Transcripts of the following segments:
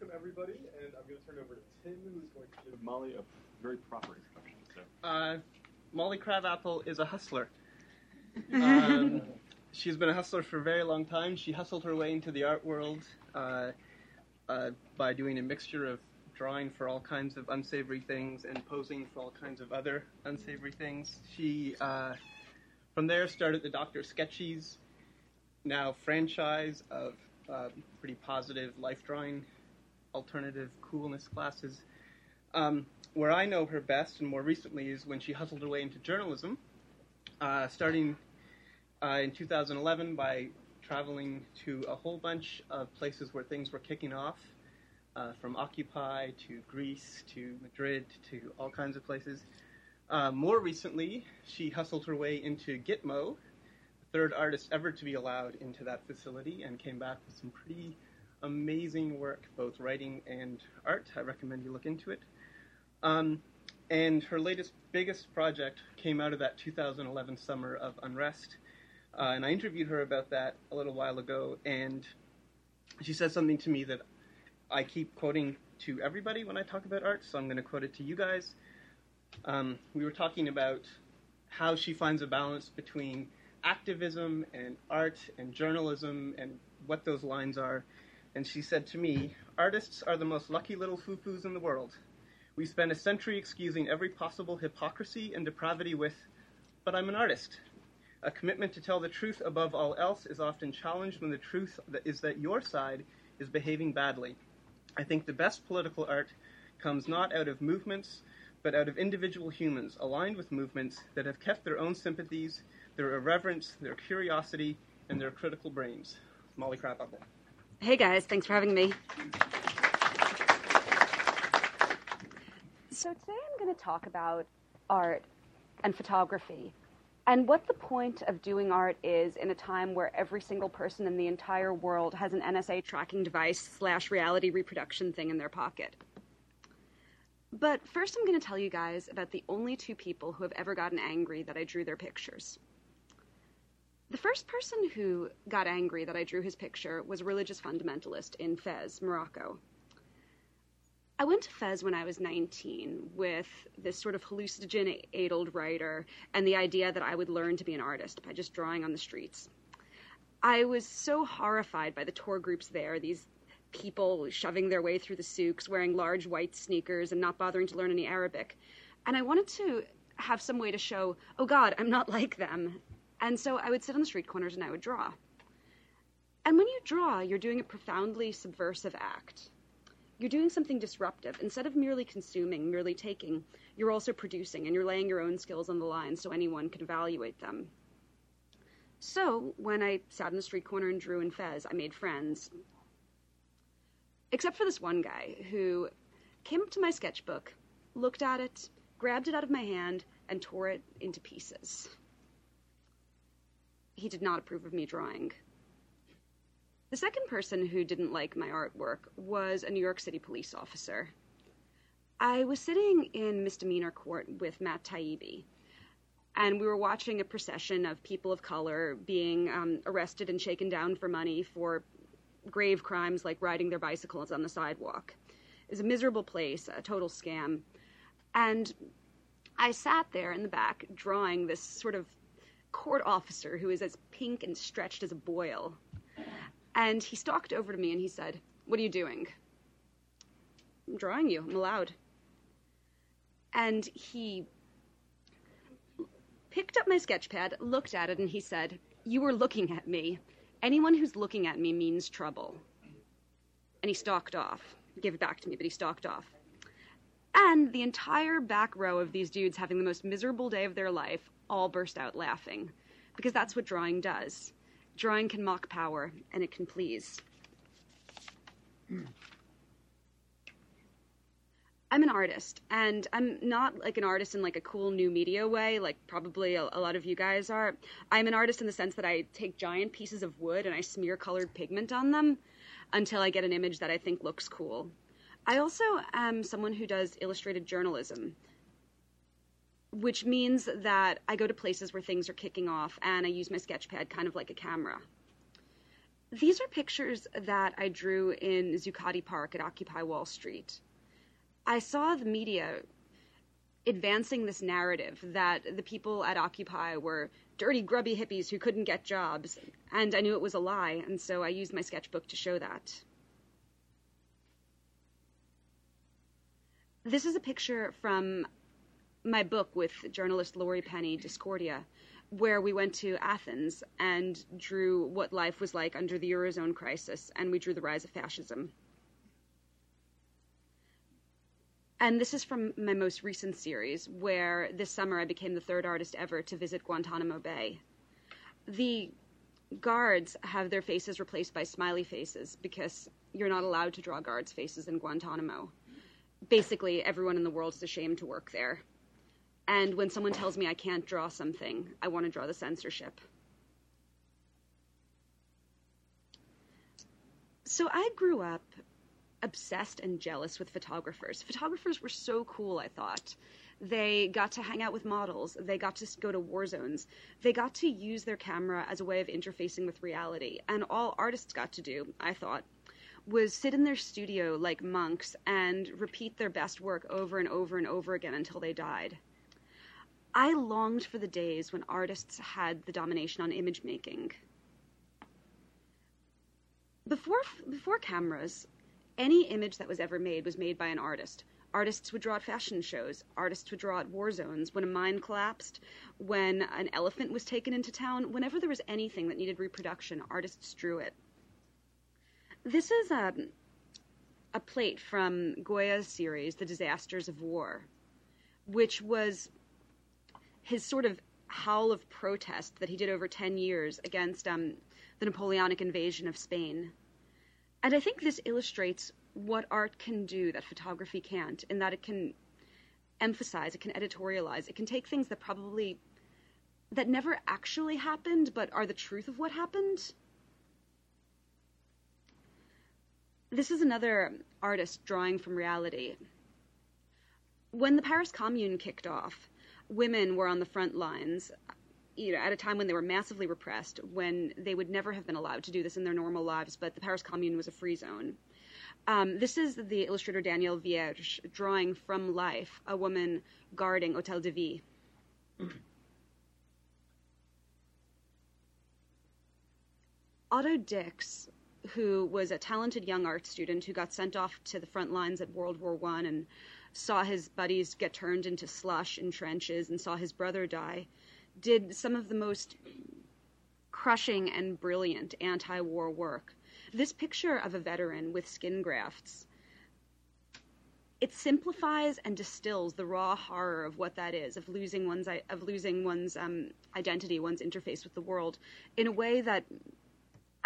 welcome everybody, and I'm going to turn it over to Tim, who's going to give Molly a very proper introduction. So. Uh, Molly Crabapple is a hustler. Um, she's been a hustler for a very long time. She hustled her way into the art world uh, uh, by doing a mixture of drawing for all kinds of unsavory things and posing for all kinds of other unsavory things. She, uh, from there, started the Dr. Sketchy's, now franchise of uh, pretty positive life drawing, alternative coolness classes. Um, where I know her best, and more recently, is when she hustled her way into journalism, uh, starting uh, in 2011 by traveling to a whole bunch of places where things were kicking off, uh, from Occupy to Greece to Madrid to all kinds of places. Uh, more recently, she hustled her way into Gitmo, the third artist ever to be allowed into that facility, and came back with some pretty amazing work, both writing and art. I recommend you look into it. Um, and her latest, biggest project came out of that 2011 summer of unrest. Uh, and I interviewed her about that a little while ago, and she said something to me that I keep quoting to everybody when I talk about art, so I'm going to quote it to you guys. Um, we were talking about how she finds a balance between activism and art and journalism and what those lines are. And she said to me, Artists are the most lucky little foo foos in the world. We spend a century excusing every possible hypocrisy and depravity with, but I'm an artist. A commitment to tell the truth above all else is often challenged when the truth is that your side is behaving badly. I think the best political art comes not out of movements, but out of individual humans aligned with movements that have kept their own sympathies, their irreverence, their curiosity, and their critical brains. Molly Crabapple. Hey guys, thanks for having me. So today I'm going to talk about art and photography and what the point of doing art is in a time where every single person in the entire world has an NSA tracking device slash reality reproduction thing in their pocket. But first, I'm going to tell you guys about the only two people who have ever gotten angry that I drew their pictures. The first person who got angry that I drew his picture was a religious fundamentalist in Fez, Morocco. I went to Fez when I was 19 with this sort of hallucinogen-addled writer and the idea that I would learn to be an artist by just drawing on the streets. I was so horrified by the tour groups there, these people shoving their way through the souks, wearing large white sneakers and not bothering to learn any Arabic. And I wanted to have some way to show, oh God, I'm not like them. And so I would sit on the street corners and I would draw. And when you draw, you're doing a profoundly subversive act you're doing something disruptive. Instead of merely consuming, merely taking, you're also producing and you're laying your own skills on the line so anyone can evaluate them. So, when I sat in the street corner and drew in Fez, I made friends. Except for this one guy who came up to my sketchbook, looked at it, grabbed it out of my hand, and tore it into pieces. He did not approve of me drawing. The second person who didn't like my artwork was a New York City police officer. I was sitting in misdemeanor court with Matt Taibbi, and we were watching a procession of people of color being um, arrested and shaken down for money for grave crimes like riding their bicycles on the sidewalk. It was a miserable place, a total scam. And I sat there in the back drawing this sort of court officer who is as pink and stretched as a boil. And he stalked over to me and he said, What are you doing? I'm drawing you. I'm allowed. And he picked up my sketch pad, looked at it, and he said, You were looking at me. Anyone who's looking at me means trouble. And he stalked off. He gave it back to me, but he stalked off. And the entire back row of these dudes having the most miserable day of their life all burst out laughing. Because that's what drawing does. Drawing can mock power, and it can please. I'm an artist, and I'm not like an artist in like a cool new media way, like probably a, a, lot of you guys are. I'm an artist in the sense that I take giant pieces of wood and I smear colored pigment on them until I get an image that I think looks cool. I also am someone who does illustrated journalism which means that I go to places where things are kicking off and I use my sketch pad kind of like a camera. These are pictures that I drew in Zuccotti Park at Occupy Wall Street. I saw the media advancing this narrative that the people at Occupy were dirty, grubby hippies who couldn't get jobs, and I knew it was a lie, and so I used my sketchbook to show that. This is a picture from my book with journalist Laurie Penny, Discordia, where we went to Athens and drew what life was like under the Eurozone crisis, and we drew the rise of fascism. And this is from my most recent series, where this summer I became the third artist ever to visit Guantanamo Bay. The guards have their faces replaced by smiley faces because you're not allowed to draw guards' faces in Guantanamo. Basically, everyone in the world is ashamed to work there. And when someone tells me I can't draw something, I want to draw the censorship. So I grew up obsessed and jealous with photographers. Photographers were so cool, I thought. They got to hang out with models. They got to go to war zones. They got to use their camera as a way of interfacing with reality. And all artists got to do, I thought, was sit in their studio like monks and repeat their best work over and over and over again until they died. I longed for the days when artists had the domination on image making. Before, before cameras, any image that was ever made was made by an artist. Artists would draw at fashion shows. Artists would draw at war zones. When a mine collapsed, when an elephant was taken into town, whenever there was anything that needed reproduction, artists drew it. This is a, a plate from Goya's series, The Disasters of War, which was his sort of howl of protest that he did over 10 years against um, the Napoleonic invasion of Spain. And I think this illustrates what art can do that photography can't, in that it can emphasize, it can editorialize, it can take things that probably that never actually happened but are the truth of what happened. This is another artist drawing from reality. When the Paris Commune kicked off, women were on the front lines you know, at a time when they were massively repressed, when they would never have been allowed to do this in their normal lives, but the Paris Commune was a free zone. Um, this is the illustrator Daniel Vierge drawing from life a woman guarding Hotel de Ville. Otto Dix, who was a talented young art student who got sent off to the front lines at World War One and saw his buddies get turned into slush in trenches and saw his brother die, did some of the most crushing and brilliant anti war work. This picture of a veteran with skin grafts. It simplifies and distills the raw horror of what that is, of losing one's of losing one's um, identity, one's interface with the world, in a way that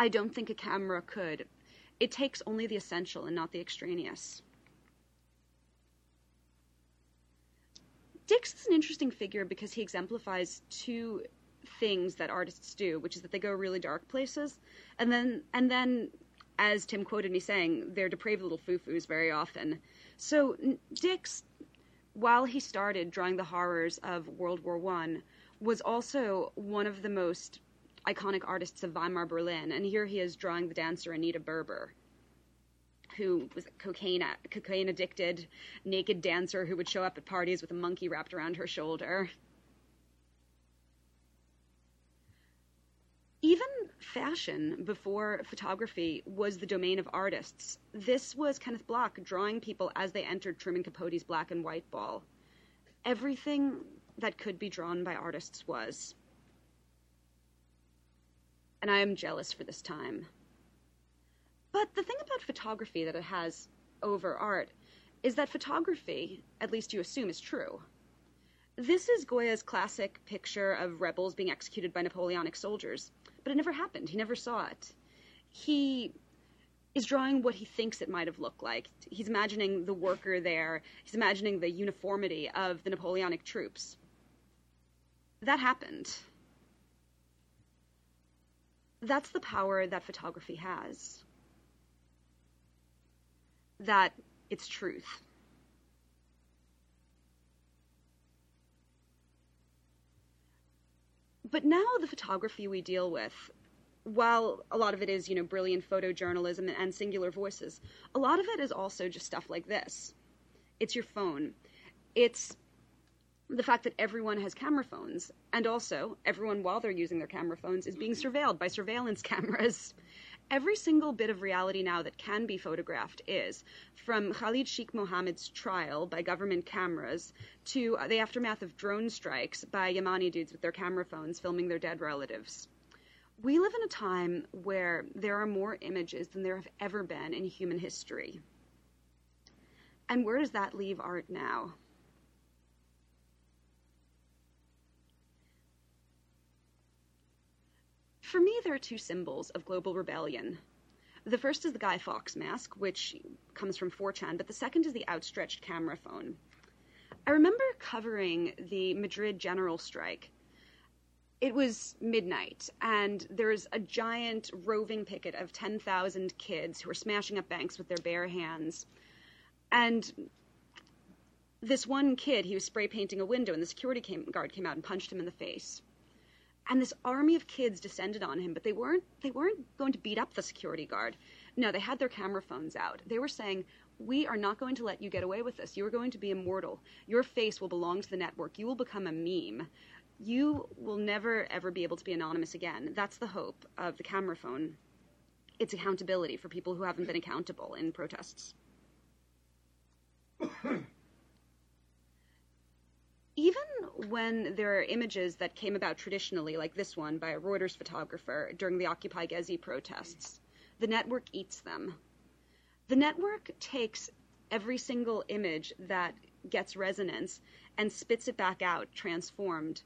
I don't think a camera could. It takes only the essential and not the extraneous. Dix is an interesting figure because he exemplifies two things that artists do, which is that they go really dark places, and then and then, as Tim quoted me saying, they're depraved little foo-foos very often. So Dix, while he started drawing the horrors of World War One, was also one of the most iconic artists of Weimar Berlin, and here he is drawing the dancer Anita Berber who was a cocaine cocaine addicted naked dancer who would show up at parties with a monkey wrapped around her shoulder. Even fashion before photography was the domain of artists. This was Kenneth Block drawing people as they entered Truman Capote's black and white ball. Everything that could be drawn by artists was. And I am jealous for this time. But the thing about photography that it has over art is that photography, at least you assume, is true. This is Goya's classic picture of rebels being executed by Napoleonic soldiers, but it never happened. He never saw it. He is drawing what he thinks it might have looked like. He's imagining the worker there, he's imagining the uniformity of the Napoleonic troops. That happened. That's the power that photography has that it's truth. But now the photography we deal with while a lot of it is, you know, brilliant photojournalism and singular voices, a lot of it is also just stuff like this. It's your phone. It's the fact that everyone has camera phones, and also everyone, while they're using their camera phones, is being surveilled by surveillance cameras. Every single bit of reality now that can be photographed is, from Khalid Sheikh Mohammed's trial by government cameras to the aftermath of drone strikes by Yemeni dudes with their camera phones filming their dead relatives. We live in a time where there are more images than there have ever been in human history. And where does that leave art now? For me, there are two symbols of global rebellion. The first is the Guy Fawkes mask, which comes from 4chan, but the second is the outstretched camera phone. I remember covering the Madrid general strike. It was midnight, and there was a giant roving picket of 10,000 kids who were smashing up banks with their bare hands. And this one kid, he was spray painting a window, and the security came, guard came out and punched him in the face and this army of kids descended on him but they weren't they weren't going to beat up the security guard. No they had their camera phones out. They were saying we are not going to let you get away with this. You are going to be immortal. Your face will belong to the network. You will become a meme. You will never ever be able to be anonymous again. That's the hope of the camera phone. It's accountability for people who haven't been accountable in protests. Even when there are images that came about traditionally, like this one by a Reuters photographer during the Occupy Gezi protests, the network eats them. The network takes every single image that gets resonance and spits it back out, transformed,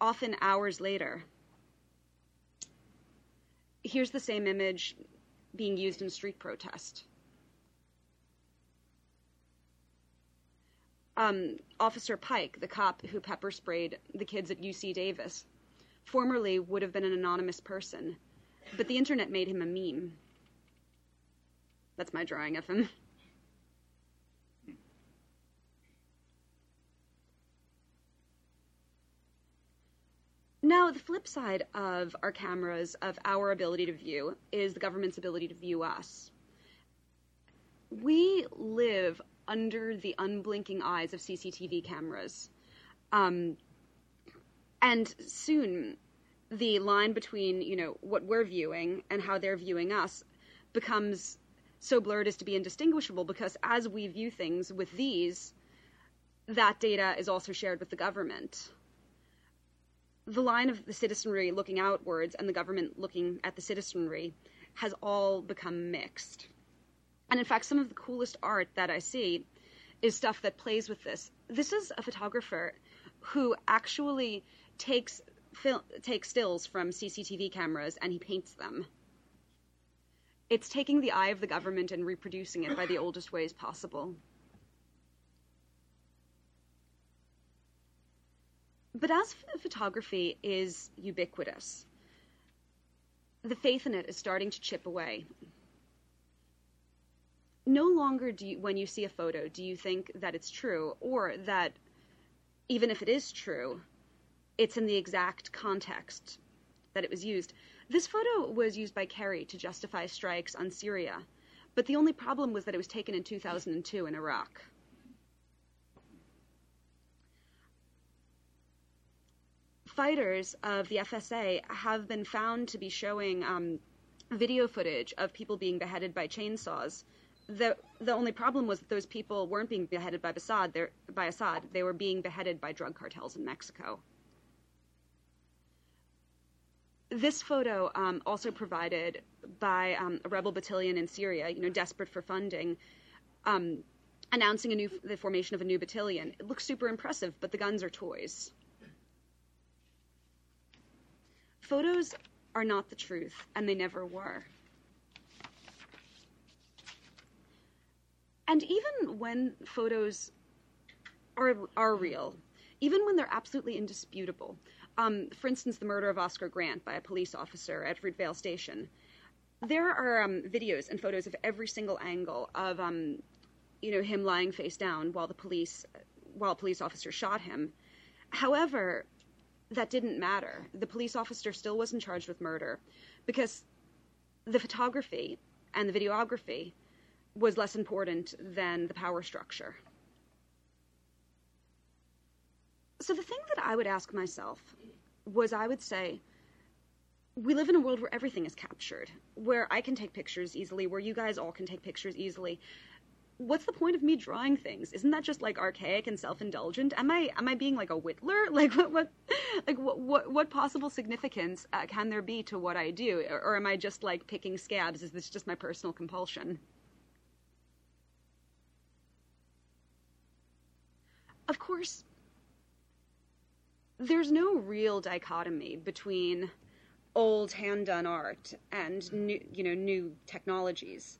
often hours later. Here's the same image being used in street protest. Um, Officer Pike, the cop who pepper sprayed the kids at UC Davis, formerly would have been an anonymous person, but the internet made him a meme. That's my drawing of him. Now, the flip side of our cameras, of our ability to view, is the government's ability to view us. We live under the unblinking eyes of CCTV cameras. Um, and soon, the line between you know what we're viewing and how they're viewing us becomes so blurred as to be indistinguishable because as we view things with these, that data is also shared with the government. The line of the citizenry looking outwards and the government looking at the citizenry has all become mixed. And in fact, some of the coolest art that I see is stuff that plays with this. This is a photographer who actually takes fil- takes stills from CCTV cameras and he paints them. It's taking the eye of the government and reproducing it by the oldest ways possible. But as photography is ubiquitous, the faith in it is starting to chip away no longer do you, when you see a photo, do you think that it's true or that even if it is true, it's in the exact context that it was used. This photo was used by Kerry to justify strikes on Syria, but the only problem was that it was taken in 2002 in Iraq. Fighters of the FSA have been found to be showing um, video footage of people being beheaded by chainsaws the the only problem was that those people weren't being beheaded by Assad. By Assad, they were being beheaded by drug cartels in Mexico. This photo, um, also provided by um, a rebel battalion in Syria, you know, desperate for funding, um, announcing a new the formation of a new battalion. It looks super impressive, but the guns are toys. Photos are not the truth, and they never were. And even when photos are are real, even when they're absolutely indisputable, um, for instance, the murder of Oscar Grant by a police officer at Fruitvale Station, there are um, videos and photos of every single angle of um, you know him lying face down while the police while a police officer shot him. However, that didn't matter. The police officer still wasn't charged with murder because the photography and the videography was less important than the power structure. So the thing that I would ask myself was I would say, we live in a world where everything is captured, where I can take pictures easily, where you guys all can take pictures easily. What's the point of me drawing things? Isn't that just like archaic and self-indulgent? Am I am I being like a whittler? Like what what like what what, what possible significance uh, can there be to what I do, or, or am I just like picking scabs? Is this just my personal compulsion? Of course, there's no real dichotomy between old hand done art and new, you know, new technologies.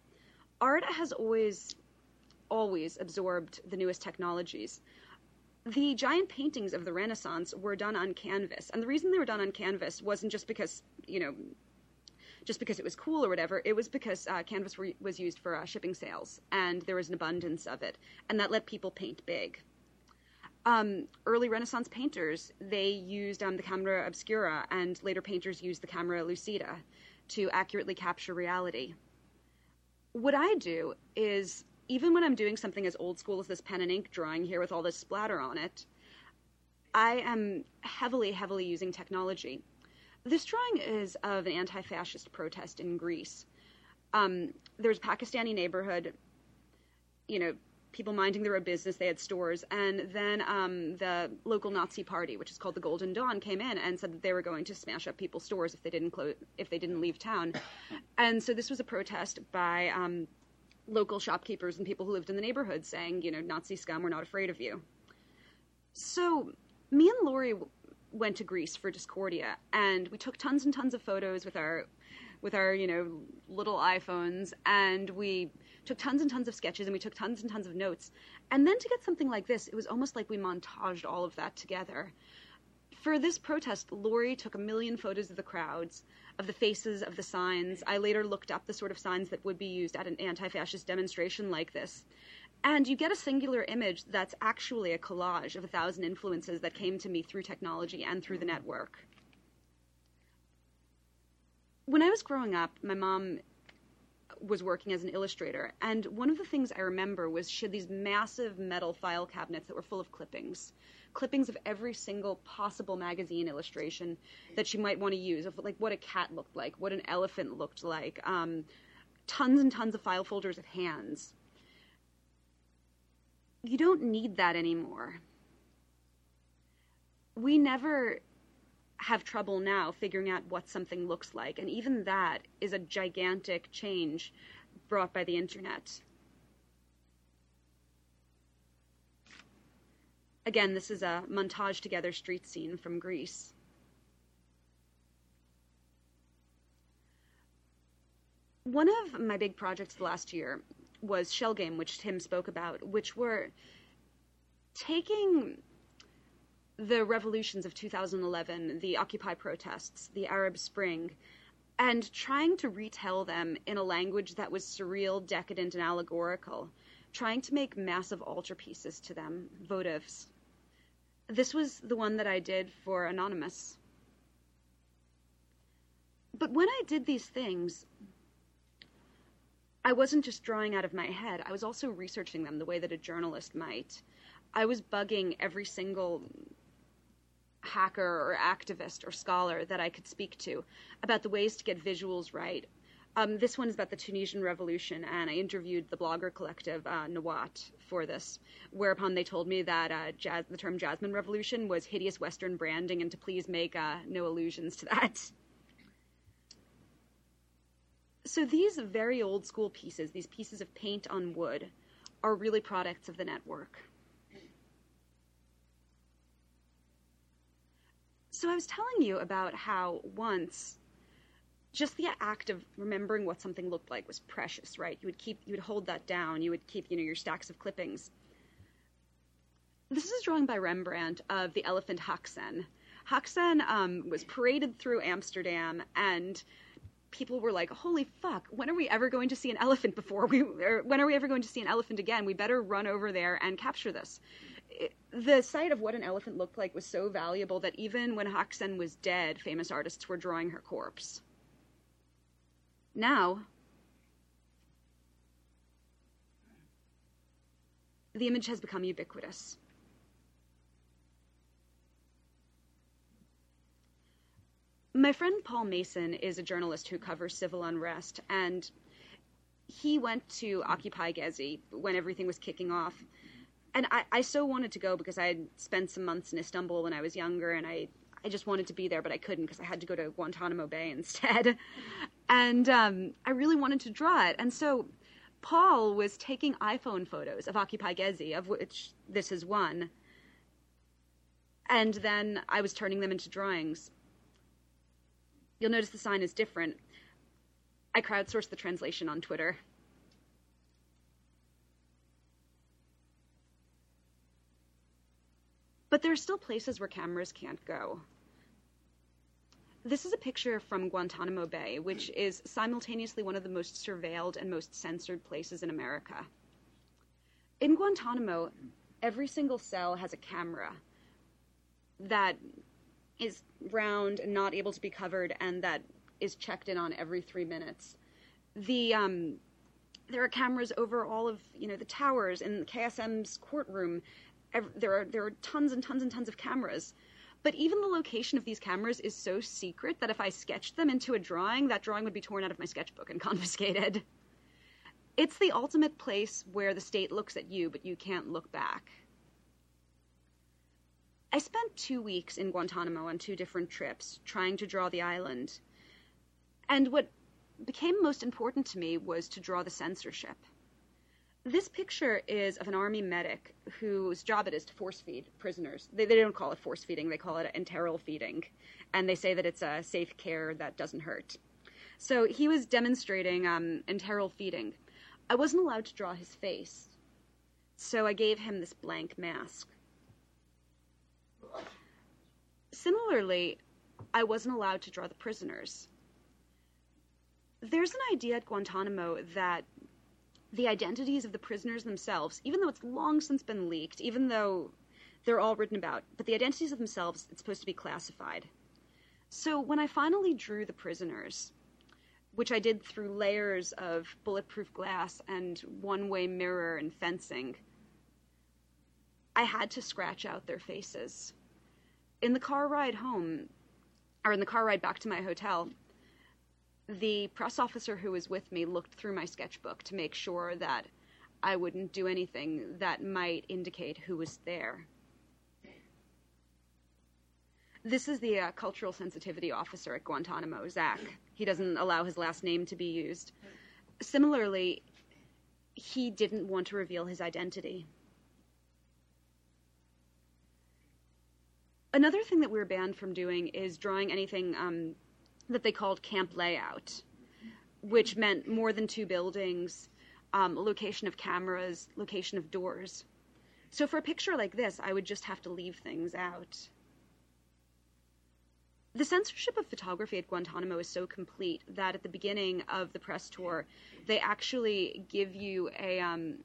Art has always, always absorbed the newest technologies. The giant paintings of the Renaissance were done on canvas, and the reason they were done on canvas wasn't just because, you know, just because it was cool or whatever. It was because uh, canvas was used for uh, shipping sales, and there was an abundance of it, and that let people paint big um, early Renaissance painters, they used um, the camera obscura, and later painters used the camera lucida to accurately capture reality. What I do is, even when I'm doing something as old school as this pen and ink drawing here with all this splatter on it, I am heavily, heavily using technology. This drawing is of an anti fascist protest in Greece. Um, there's a Pakistani neighborhood, you know, people minding their own business. They had stores, and then um, the local Nazi party, which is called the Golden Dawn, came in and said that they were going to smash up people's stores if they didn't close, if they didn't leave town. And so this was a protest by um, local shopkeepers and people who lived in the neighborhood, saying, you know, Nazi scum, we're not afraid of you. So me and Laurie went to Greece for Discordia, and we took tons and tons of photos with our with our you know little iPhones, and we took tons and tons of sketches and we took tons and tons of notes. And then to get something like this, it was almost like we montaged all of that together. For this protest, Laurie took a million photos of the crowds, of the faces, of the signs. I later looked up the sort of signs that would be used at an anti fascist demonstration like this. And you get a singular image that's actually a collage of a thousand influences that came to me through technology and through the mm-hmm. network. When I was growing up, my mom was working as an illustrator, and one of the things I remember was she had these massive metal file cabinets that were full of clippings, clippings of every single possible magazine illustration that she might want to use, of like what a cat looked like, what an elephant looked like, um, tons and tons of file folders of hands. You don't need that anymore. We never have trouble now figuring out what something looks like. And even that is a gigantic change brought by the internet. Again, this is a montage together street scene from Greece. One of my big projects last year was Shell Game, which Tim spoke about, which were taking the revolutions of 2011, the Occupy protests, the Arab Spring, and trying to retell them in a language that was surreal, decadent, and allegorical, trying to make massive altarpieces to them, votives. This was the one that I did for Anonymous. But when I did these things, I wasn't just drawing out of my head, I was also researching them the way that a journalist might. I was bugging every single hacker or activist or scholar that I could speak to about the ways to get visuals right. Um, this one is about the Tunisian Revolution, and I interviewed the blogger collective uh, Nawaat for this, whereupon they told me that uh, jazz, the term Jasmine Revolution was hideous Western branding and to please make uh, no allusions to that. So these very old school pieces, these pieces of paint on wood, are really products of the network. So I was telling you about how once just the act of remembering what something looked like was precious, right? You would keep you would hold that down. You would keep, you know, your stacks of clippings. This is a drawing by Rembrandt of the elephant Haxen. Haxen um, was paraded through Amsterdam and people were like, "Holy fuck! When are we ever going to see an elephant before we? When are we ever going to see an elephant again? We better run over there and capture this." The sight of what an elephant looked like was so valuable that even when Haxen was dead, famous artists were drawing her corpse. Now, the image has become ubiquitous. My friend Paul Mason is a journalist who covers civil unrest, and he went to Occupy Gezi when everything was kicking off. And I, I so wanted to go because I had spent some months in Istanbul when I was younger, and I, I just wanted to be there, but I couldn't because I had to go to Guantanamo Bay instead. and um, I really wanted to draw it. And so Paul was taking iPhone photos of Occupy Gezi, of which this is one. And then I was turning them into drawings. You'll notice the sign is different. I crowdsourced the translation on Twitter. But there are still places where cameras can't go. This is a picture from Guantanamo Bay, which is simultaneously one of the most surveilled and most censored places in America. In Guantanamo, every single cell has a camera that is round and not able to be covered and that is checked in on every three minutes. The um, there are cameras over all of you know the towers in KSM's courtroom. There are there are tons and tons and tons of cameras. But even the location of these cameras is so secret that if I sketched them into a drawing, that drawing would be torn out of my sketchbook and confiscated. It's the ultimate place where the state looks at you, but you can't look back. I spent two weeks in Guantanamo on two different trips trying to draw the island. And what became most important to me was to draw the censorship. This picture is of an army medic whose job it is to force feed prisoners. They, they don't call it force feeding, they call it enteral feeding. And they say that it's a safe care that doesn't hurt. So he was demonstrating um, enteral feeding. I wasn't allowed to draw his face, so I gave him this blank mask. Similarly, I wasn't allowed to draw the prisoners. There's an idea at Guantanamo that the identities of the prisoners themselves, even though it's long since been leaked, even though they're all written about, but the identities of themselves, it's supposed to be classified. So when I finally drew the prisoners, which I did through layers of bulletproof glass and one way mirror and fencing, I had to scratch out their faces. In the car ride home, or in the car ride back to my hotel, the press officer who was with me looked through my sketchbook to make sure that I wouldn't do anything that might indicate who was there. This is the uh, cultural sensitivity officer at Guantanamo, Zach. He doesn't allow his last name to be used. Similarly, he didn't want to reveal his identity. Another thing that we're banned from doing is drawing anything um, that they called camp layout, which meant more than two buildings, um, location of cameras, location of doors. So for a picture like this, I would just have to leave things out. The censorship of photography at Guantanamo is so complete that at the beginning of the press tour, they actually give you a, um,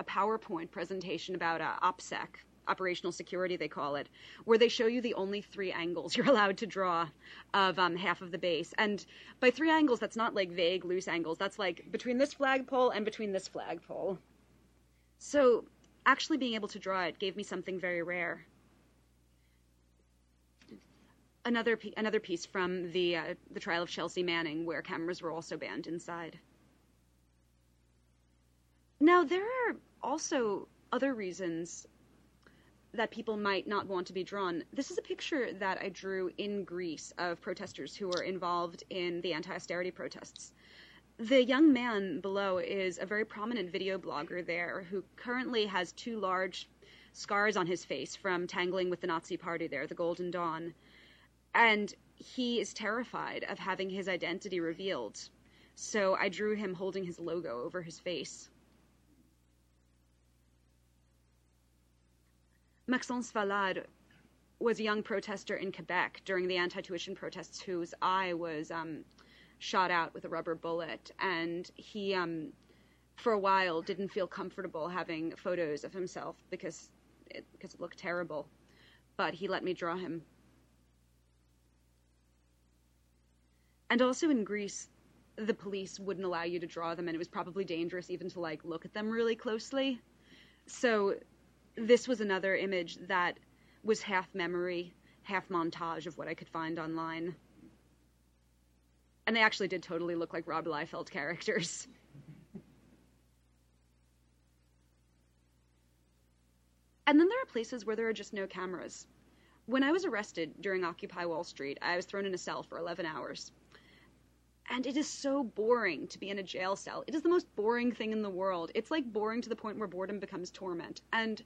a PowerPoint presentation about uh, OPSEC, operational security they call it, where they show you the only three angles you're allowed to draw of um, half of the base. And by three angles, that's not like vague, loose angles. That's like between this flagpole and between this flagpole. So actually being able to draw it gave me something very rare. Another, another piece from the, uh, the trial of Chelsea Manning, where cameras were also banned inside. Now, there are also other reasons that people might not want to be drawn. This is a picture that I drew in Greece of protesters who were involved in the anti austerity protests. The young man below is a very prominent video blogger there who currently has two large scars on his face from tangling with the Nazi party there, the Golden Dawn. And he is terrified of having his identity revealed. So I drew him holding his logo over his face. Maxence Valade was a young protester in Quebec during the anti-tuition protests whose eye was um, shot out with a rubber bullet, and he, um, for a while, didn't feel comfortable having photos of himself because it, because it looked terrible. But he let me draw him. And also in Greece, the police wouldn't allow you to draw them, and it was probably dangerous even to like look at them really closely. So this was another image that was half memory, half montage of what I could find online. And they actually did totally look like Rob Liefeld characters. and then there are places where there are just no cameras. When I was arrested during Occupy Wall Street, I was thrown in a cell for 11 hours. And it is so boring to be in a jail cell. It is the most boring thing in the world. It's like boring to the point where boredom becomes torment. And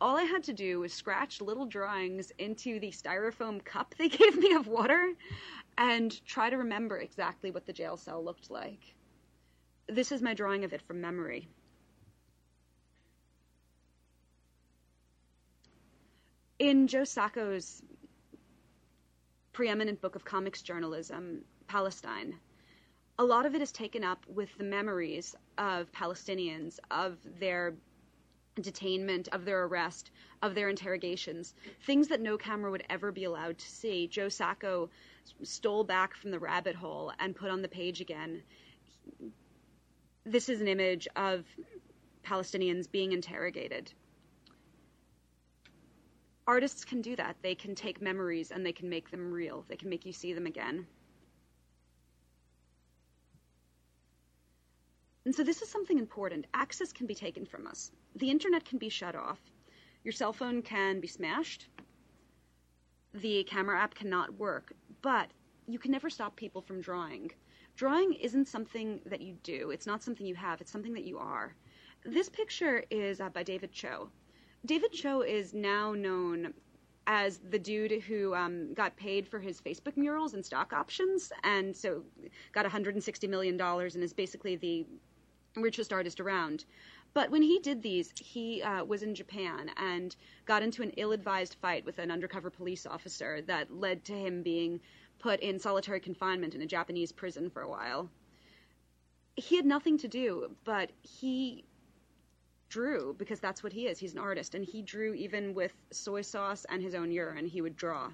all I had to do was scratch little drawings into the styrofoam cup they gave me of water and try to remember exactly what the jail cell looked like. This is my drawing of it from memory. In Joe Sacco's preeminent book of comics journalism, Palestine, a lot of it is taken up with the memories of Palestinians, of their detainment, of their arrest, of their interrogations, things that no camera would ever be allowed to see. Joe Sacco stole back from the rabbit hole and put on the page again. This is an image of Palestinians being interrogated. Artists can do that. They can take memories and they can make them real. They can make you see them again. And so this is something important. Access can be taken from us. The internet can be shut off. Your cell phone can be smashed. The camera app cannot work. But you can never stop people from drawing. Drawing isn't something that you do, it's not something you have, it's something that you are. This picture is uh, by David Choe. David Choe is now known as the dude who um, got paid for his Facebook murals and stock options, and so got $160 million and is basically the richest artist around. But when he did these, he uh, was in Japan and got into an ill advised fight with an undercover police officer that led to him being put in solitary confinement in a Japanese prison for a while. He had nothing to do, but he drew because that's what he is. He's an artist, and he drew even with soy sauce and his own urine. He would draw.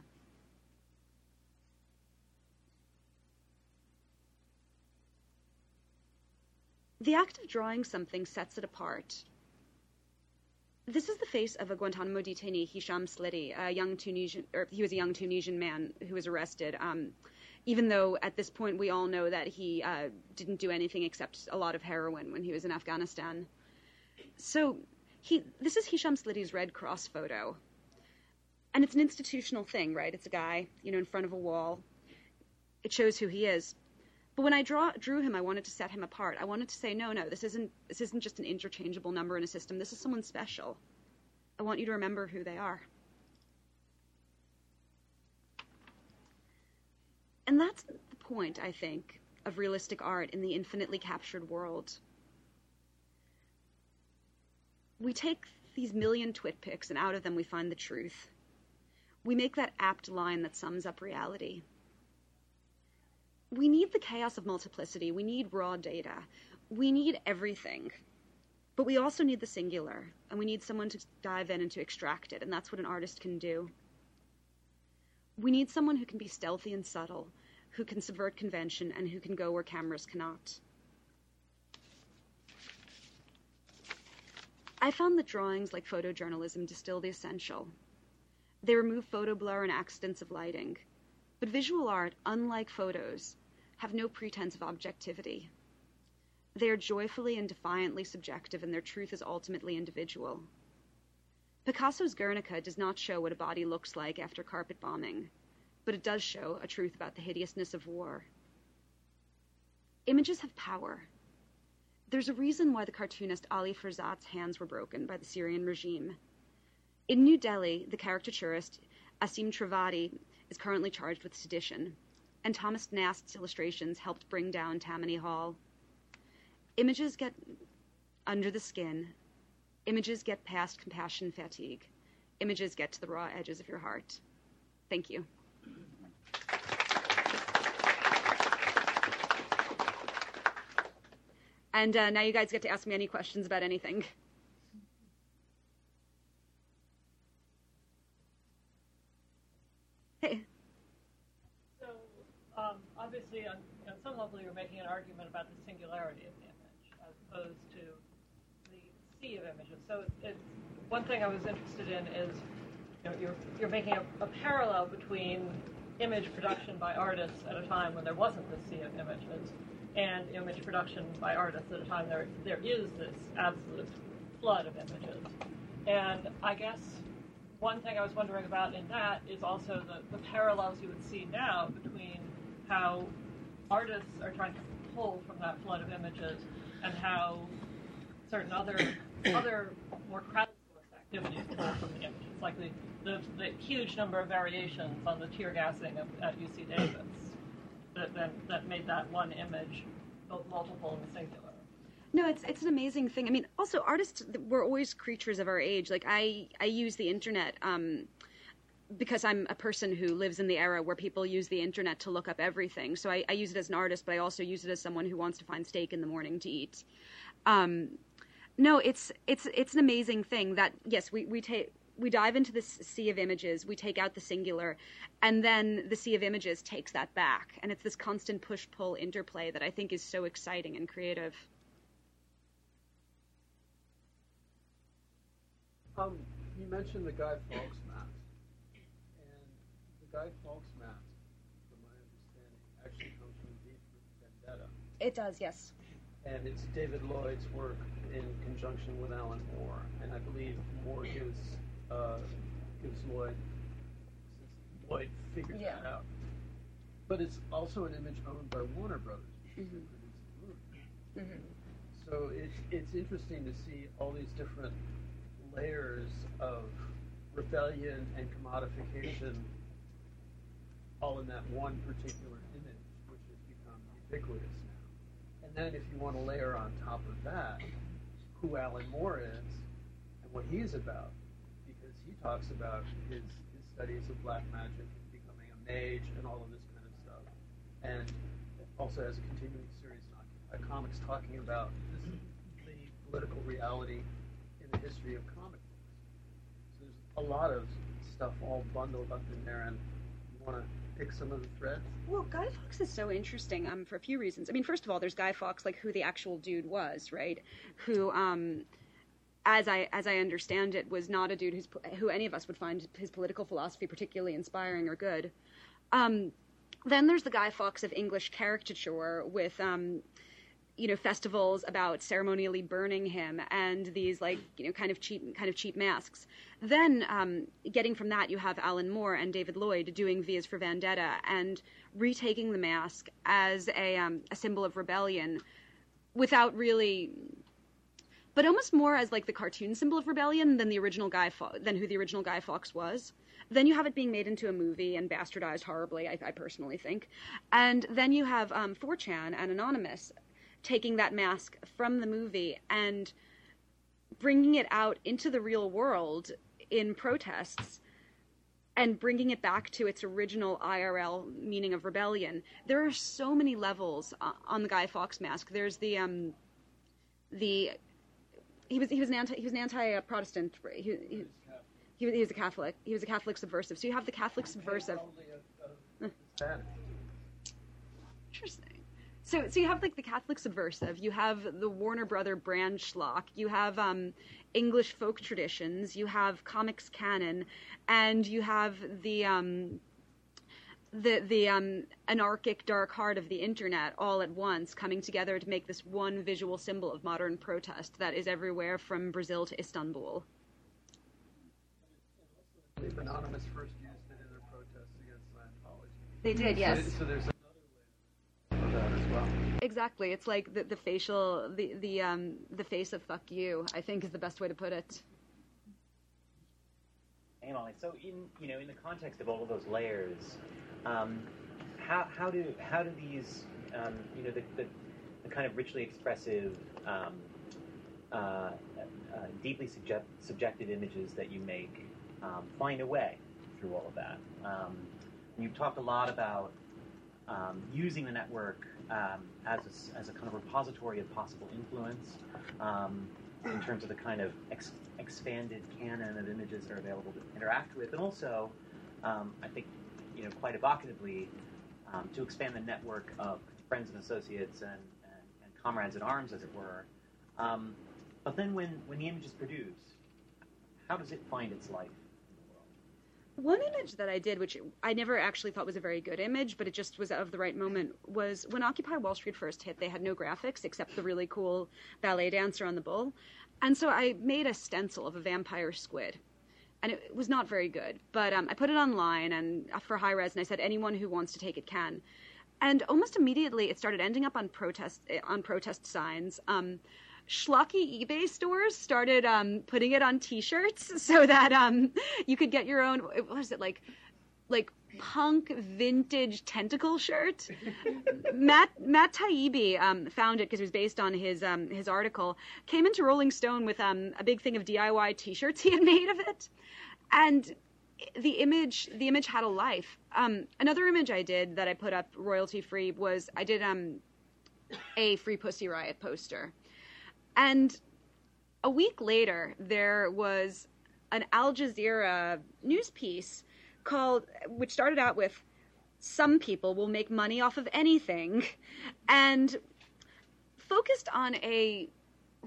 The act of drawing something sets it apart. This is the face of a Guantanamo detainee, Hisham Sliti, a young Tunisian, or he was a young Tunisian man who was arrested. Um, even though at this point we all know that he uh, didn't do anything except a lot of heroin when he was in Afghanistan. So he, this is Hisham Sliti's Red Cross photo, and it's an institutional thing, right? It's a guy, you know, in front of a wall. It shows who he is. But when I draw, drew him, I wanted to set him apart. I wanted to say, no, no, this isn't this isn't just an interchangeable number in a system. This is someone special. I want you to remember who they are. And that's the point, I think, of realistic art in the infinitely captured world. We take these million twit pics, and out of them we find the truth. We make that apt line that sums up reality we need the chaos of multiplicity. We need raw data. We need everything. But we also need the singular, and we need someone to dive in and to extract it, and that's what an artist can do. We need someone who can be stealthy and subtle, who can subvert convention, and who can go where cameras cannot. I found that drawings like photojournalism distill the essential. They remove photo blur and accidents of lighting. But visual art, unlike photos, have no pretense of objectivity. They are joyfully and defiantly subjective, and their truth is ultimately individual. Picasso's Guernica does not show what a body looks like after carpet bombing, but it does show a truth about the hideousness of war. Images have power. There's a reason why the cartoonist Ali Ferzat's hands were broken by the Syrian regime. In New Delhi, the caricaturist Aseem Trivedi is currently charged with sedition and Thomas Nast's illustrations helped bring down Tammany Hall. Images get under the skin. Images get past compassion fatigue. Images get to the raw edges of your heart. Thank you. And uh, now you guys get to ask me any questions about anything. obviously on, on some level, you're making an argument about the singularity of the image as opposed to the sea of images. So it's, it's one thing I was interested in is you know, you're you're making a, a parallel between image production by artists at a time when there wasn't this sea of images, and image production by artists at a time there there is this absolute flood of images. And I guess one thing I was wondering about in that is also the, the parallels you would see now between how artists are trying to pull from that flood of images and how certain other other more crowdsourced activities pull from the images, like the, the, the huge number of variations on the tear gassing of, at UC Davis that, that, that made that one image both multiple and singular. No, it's it's an amazing thing. I mean, also artists we're always creatures of our age. Like I I use the internet um, because I'm a person who lives in the era where people use the internet to look up everything. So I, I use it as an artist, but I also use it as someone who wants to find steak in the morning to eat. Um, no, it's it's it's an amazing thing that yes, we we take we dive into this sea of images, we take out the singular, and then the sea of images takes that back, and it's this constant push pull interplay that I think is so exciting and creative. Um, you mentioned the Guy Fawkes Guy Fawkes mask, from my understanding, actually comes from V for Vendetta, It does, yes. and it's David Lloyd's work in conjunction with Alan Moore, and I believe Moore gives uh, gives Lloyd since Lloyd figured Yeah. that out. But it's also an image owned by Warner Brothers. Mhm. produced the. So it's it's interesting to see all these different layers of rebellion and commodification all in that one particular image, which has become ubiquitous now. And then if you want to layer on top of that who Alan Moore is and what he's about, because he talks about his, his studies of black magic and becoming a mage and all of this kind of stuff. And also has a continuing series in Occupy uh, Comics talking about this, the political reality in the history of comic books. So there's a lot of stuff all bundled up in there, and you want to pick some of the threads. Well, Guy Fawkes is so interesting um, for a few reasons. I mean, first of all, there's Guy Fawkes, like who the actual dude was, right? Who, um, as I as I understand it, was not a dude who's who any of us would find his political philosophy particularly inspiring or good. Um, then there's the Guy Fawkes of English caricature with. Um, you know festivals about ceremonially burning him and these like you know kind of cheap kind of cheap masks. Then um, getting from that you have alan moore and david lloyd doing v is for vendetta and retaking the mask as a, um, a symbol of rebellion without really but almost more as like the cartoon symbol of rebellion than the original guy Fa- than who the original guy fawkes was. Then you have it being made into a movie and bastardized horribly i, I personally think. And then you have um, 4chan and anonymous taking that mask from the movie and bringing it out into the real world in protests and bringing it back to its original IRL meaning of rebellion. There are so many levels on the Guy Fawkes mask. There's the um, the he was he was an anti he was an anti Protestant. He, he, he, was- he was a Catholic. He was a Catholic subversive. So you have the Catholic subversive. Probably a, a Hispanic. Interesting. So, so you have like the Catholic subversive, you have the Warner Brother brand schlock, you have um, English folk traditions, you have comics canon, and you have the um, the the um, anarchic dark heart of the internet all at once coming together to make this one visual symbol of modern protest that is everywhere from Brazil to Istanbul. The Anonymous first used it in their protests against Scientology. They did, So, so there's Exactly. It's like the, the facial, the the um, the face of "fuck you." I think is the best way to put it. Hey, Molly. So, in you know, in the context of all of those layers, um, how how do how do these um, you know the, the, the kind of richly expressive, um, uh, uh, deeply subject, subjective images that you make um, find a way through all of that? Um, you've talked a lot about um, using the network um, as a, as a kind of repository of possible influence um, in terms of the kind of ex- expanded canon of images that are available to interact with, and also, um, I think, you know, quite evocatively, um, to expand the network of friends and associates and, and, and comrades in arms, as it were. Um, but then when, when the image is produced, how does it find its life? One image that I did, which I never actually thought was a very good image, but it just was of the right moment, was when Occupy Wall Street first hit, they had no graphics except the really cool ballet dancer on the bull. And so I made a stencil of a vampire squid. And it was not very good, but um, I put it online and uh, for high res, and I said anyone who wants to take it can. And almost immediately, it started ending up on protest eh, on protest signs. Um, schlocky eBay stores started um, putting it on T-shirts so that um, you could get your own. What is it like? Like punk vintage tentacle shirt. Matt Matt Taibbi um, found it because it was based on his um, his article. Came into Rolling Stone with um, a big thing of DIY T-shirts he had made of it, and the image the image had a life. Um, another image I did that I put up royalty free was I did um, a Free Pussy Riot poster and a week later, there was an Al Jazeera news piece called, which started out with, Some people will make money off of anything, and focused on a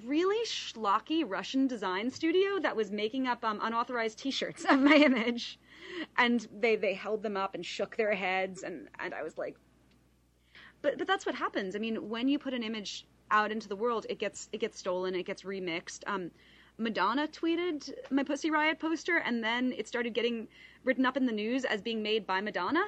really schlocky Russian design studio that was making up um, unauthorized T-shirts of my image, and they they held them up and shook their heads, and and I was like, but but that's what happens. I mean, when you put an image out into the world, it gets it gets stolen, it gets remixed. Um, Madonna tweeted my Pussy Riot poster, and then it started getting written up in the news as being made by Madonna.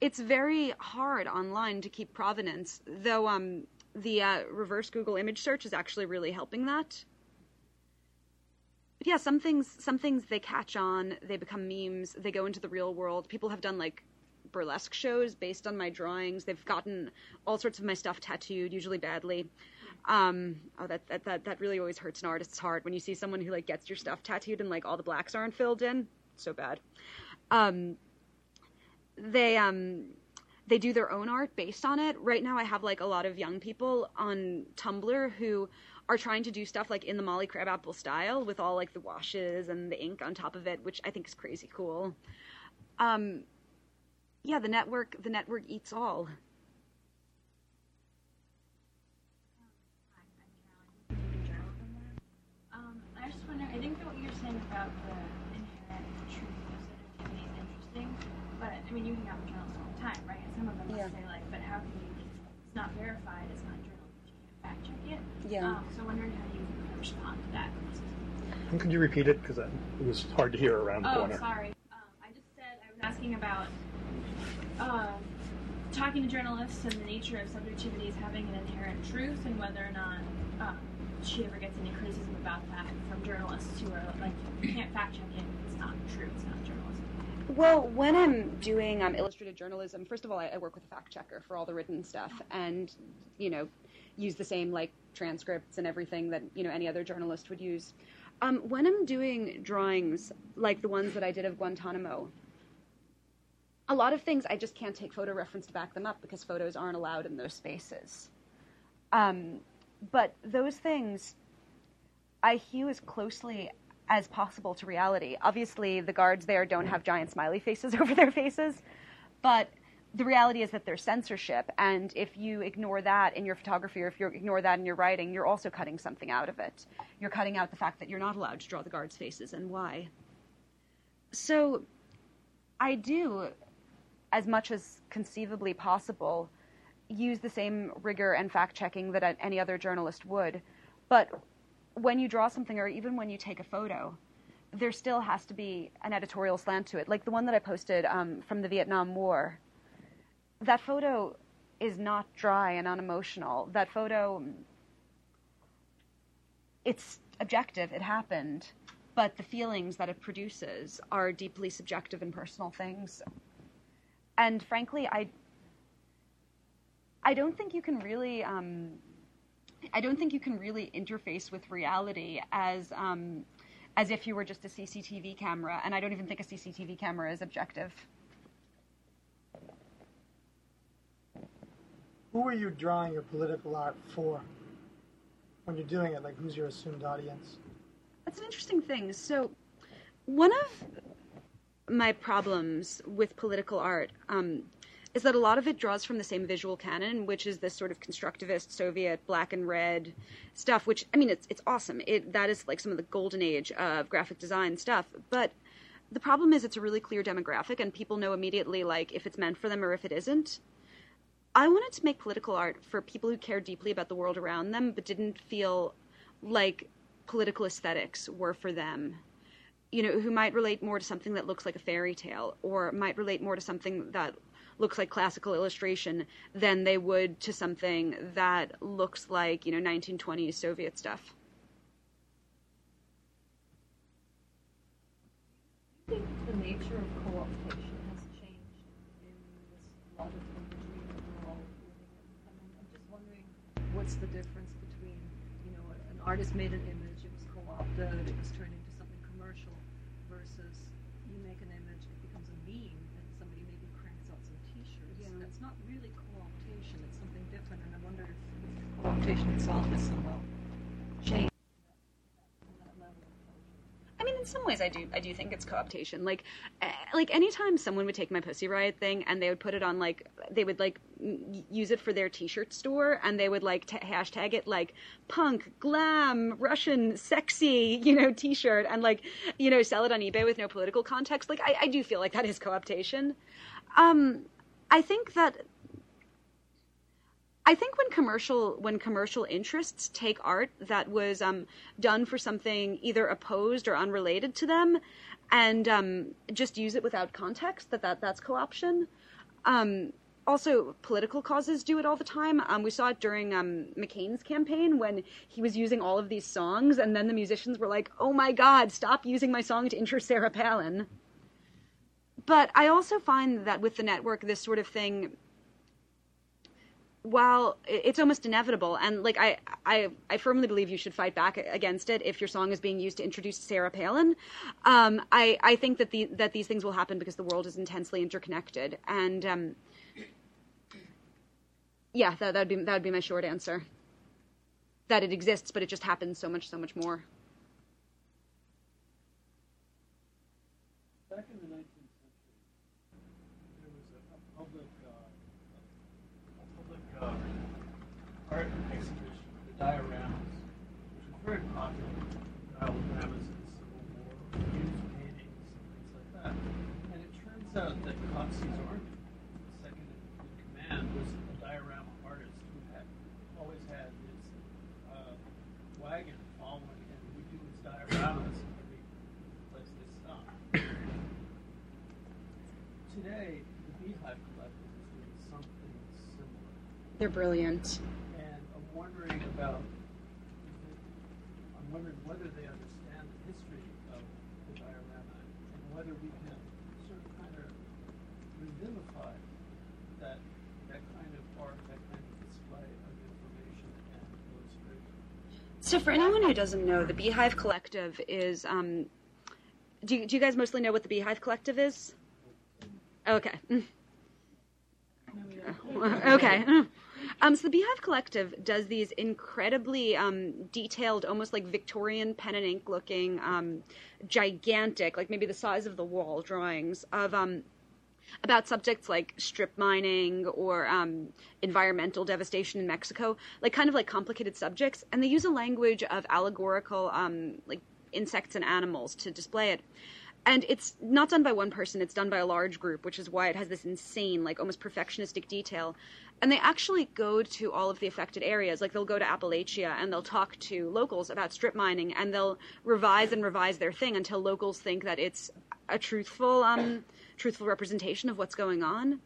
It's very hard online to keep provenance, though um, the uh, reverse Google image search is actually really helping that. But yeah, some things some things they catch on, they become memes, they go into the real world. People have done like burlesque shows based on my drawings. They've gotten all sorts of my stuff tattooed, usually badly. Um, oh, that, that that that really always hurts an artist's heart when you see someone who like gets your stuff tattooed and like all the blacks aren't filled in. So bad. Um, they um they do their own art based on it. Right now, I have like a lot of young people on Tumblr who are trying to do stuff like in the Molly Crabapple style with all like the washes and the ink on top of it, which I think is crazy cool. Um, yeah, the network the network eats all. Um, I just wonder, I think that what you're saying about the inherent truth of sensitivity is interesting, but I mean, you hang out with journalists all the time, right? And some of them Yeah. will say, like, but how can you, it's not verified, it's not journalism, you can't fact check it. Yeah. Um, so I'm wondering how you kind of respond to that criticism. And could you repeat it? Because it was hard to hear around the Oh, corner. sorry. Um, I just said I was asking about um, talking to journalists and the nature of subjectivities having an inherent truth, and whether or not um, she ever gets any criticism about that from journalists who are like, you can't fact check it. It's not true. It's not journalism. Well, when I'm doing um, illustrated journalism, first of all, I, I work with a fact checker for all the written stuff, and you know, use the same like transcripts and everything that you know any other journalist would use. Um, when I'm doing drawings like the ones that I did of Guantanamo, a lot of things I just can't take photo reference to back them up because photos aren't allowed in those spaces. Um, but those things I hew as closely as possible to reality. Obviously, the guards there don't have giant smiley faces over their faces, but the reality is that there's censorship, and if you ignore that in your photography or if you ignore that in your writing, you're also cutting something out of it. You're cutting out the fact that you're not allowed to draw the guards' faces and why. So, I do, as much as conceivably possible, use the same rigor and fact checking that any other journalist would, but when you draw something or even when you take a photo, there still has to be an editorial slant to it. Like the one that I posted um, from the Vietnam War. That photo is not dry and unemotional. That photo, it's objective, it happened, but the feelings that it produces are deeply subjective and personal things. And frankly, I, I don't think you can really. Um, I don't think you can really interface with reality as um, as if you were just a CCTV camera, and I don't even think a CCTV camera is objective. Who are you drawing your political art for? When you're doing it, like who's your assumed audience? That's an interesting thing. So, one of my problems with political art um, is that a lot of it draws from the same visual canon, which is this sort of constructivist Soviet black and red stuff. Which I mean, it's it's awesome. It that is like some of the golden age of graphic design stuff. But the problem is, it's a really clear demographic, and people know immediately like if it's meant for them or if it isn't. I wanted to make political art for people who care deeply about the world around them, but didn't feel like political aesthetics were for them. You know, who might relate more to something that looks like a fairy tale, or might relate more to something that looks like classical illustration than they would to something that looks like, you know, 1920s Soviet stuff. I think the nature of co-optation has changed in this lot of imagery that we're all living in. I mean, I'm just wondering what's the difference between, you know, an artist made an image, it was co-opted, it was turned into something commercial, versus you make an image, it becomes a meme, and somebody maybe cranks out some T-shirts. Yeah. That's not really co-optation; it's something different. And I wonder if co-optation itself is somehow changed. I mean, in some ways, I do. I do think it's co-optation. Like, eh, like anytime someone would take my Pussy Riot thing and they would put it on, like, they would like use it for their T-shirt store, and they would like t- hashtag it like punk, glam, Russian, sexy, you know, T-shirt, and like, you know, sell it on eBay with no political context. Like, I, I do feel like that is co-optation. Um, I think that I think when commercial when commercial interests take art that was um, done for something either opposed or unrelated to them, and um, just use it without context, that, that that's co-option. Um, also, political causes do it all the time. Um, we saw it during um, McCain's campaign when he was using all of these songs, and then the musicians were like, "Oh my God, stop using my song to interest Sarah Palin." But I also find that with the network, this sort of thing while it's almost inevitable and like I, I i firmly believe you should fight back against it if your song is being used to introduce sarah palin. Um, I, I think that the that these things will happen because the world is intensely interconnected and um, yeah that would be that would be my short answer. That it exists but it just happens so much so much more Back in the 19th century, there was a, a public, uh, a public uh, art exhibition, the dioramas, which was very popular. Dioramas in the Civil War, used paintings, and things like that. And it turns out that Coxey Zorn, the second in command, was a diorama artist who had always had his uh, wagon following him. Would do his dioramas every place they stopped today, the Beehive Collective is doing something similar. they're brilliant about, I'm wondering whether they understand the history of the diorama and whether we can sort of kind of revivify that, that kind of art, that kind of display of information and illustration. So, for anyone who doesn't know, the Beehive Collective is. Um, do, you, do you guys mostly know what the Beehive Collective is? Okay. okay. Um, so the Beehive Collective does these incredibly um, detailed, almost like Victorian pen and ink looking, um, gigantic, like maybe the size of the wall drawings of um, about subjects like strip mining or um, environmental devastation in Mexico, like kind of like complicated subjects, and they use a language of allegorical um, like insects and animals to display it. And it's not done by one person; it's done by a large group, which is why it has this insane, like almost perfectionistic detail. And they actually go to all of the affected areas. Like they'll go to Appalachia and they'll talk to locals about strip mining, and they'll revise and revise their thing until locals think that it's a truthful, um, truthful representation of what's going on.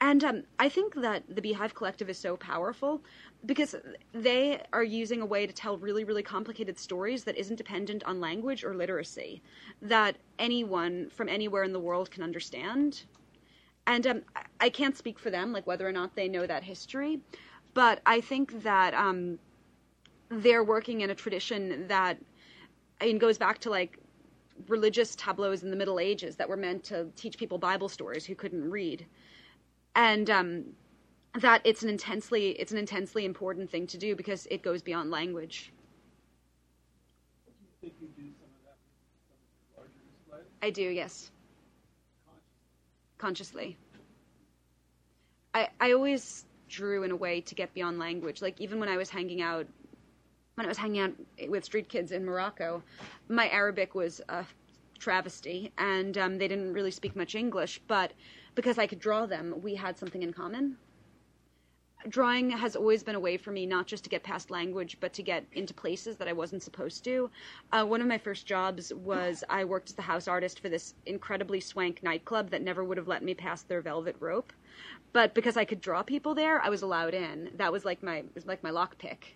And um, I think that the Beehive Collective is so powerful because they are using a way to tell really, really complicated stories that isn't dependent on language or literacy, that anyone from anywhere in the world can understand. And um, I- can't speak for them, like whether or not they know that history, but I think that um, they're working in a tradition that I mean, goes back to like religious tableaus in the Middle Ages that were meant to teach people Bible stories who couldn't read, and um, that it's an intensely it's an intensely important thing to do because it goes beyond language. Do you do some of that with some of your larger displays? I do, yes. consciously. I I always drew in a way to get beyond language. Like even when I was hanging out when I was hanging out with street kids in Morocco, my Arabic was a travesty, and um, they didn't really speak much English. But because I could draw them, we had something in common. Drawing has always been a way for me not just to get past language, but to get into places that I wasn't supposed to. Uh, one of my first jobs was I worked as the house artist for this incredibly swank nightclub that never would have let me pass their velvet rope, but because I could draw people there, I was allowed in. That was like my was like my lockpick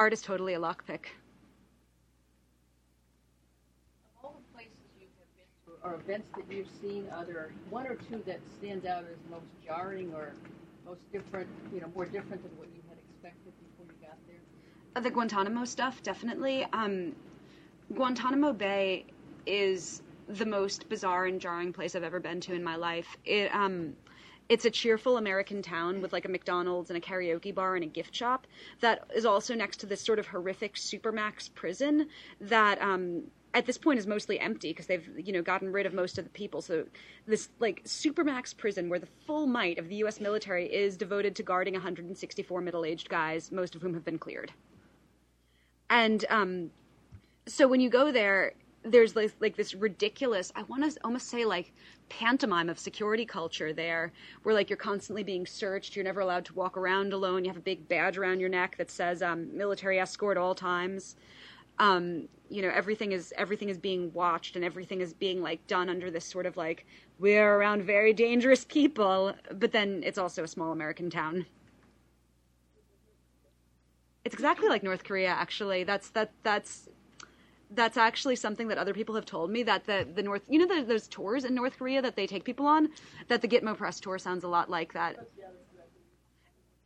art is totally a lockpick. Of all the places you have been to, or events that you've seen, are there one or two that stands out as most jarring or most different, you know, more different than what you had expected before you got there? Uh, the Guantanamo stuff, definitely. Um, Guantanamo Bay is the most bizarre and jarring place I've ever been to in my life. It um, it's a cheerful American town with like a McDonald's and a karaoke bar and a gift shop that is also next to this sort of horrific supermax prison that um, at this point is mostly empty because they've you know gotten rid of most of the people. So this like supermax prison where the full might of the U.S. military is devoted to guarding 164 middle-aged guys, most of whom have been cleared. And um, so when you go there, there's like, like this ridiculous i want to almost say like pantomime of security culture there where like you're constantly being searched you're never allowed to walk around alone you have a big badge around your neck that says um, military escort all times um, you know everything is everything is being watched and everything is being like done under this sort of like we're around very dangerous people but then it's also a small american town. It's exactly like north korea actually. That's that that's that's actually something that other people have told me that the the North, you know, the, those tours in North Korea that they take people on, that the Gitmo Press tour sounds a lot like that,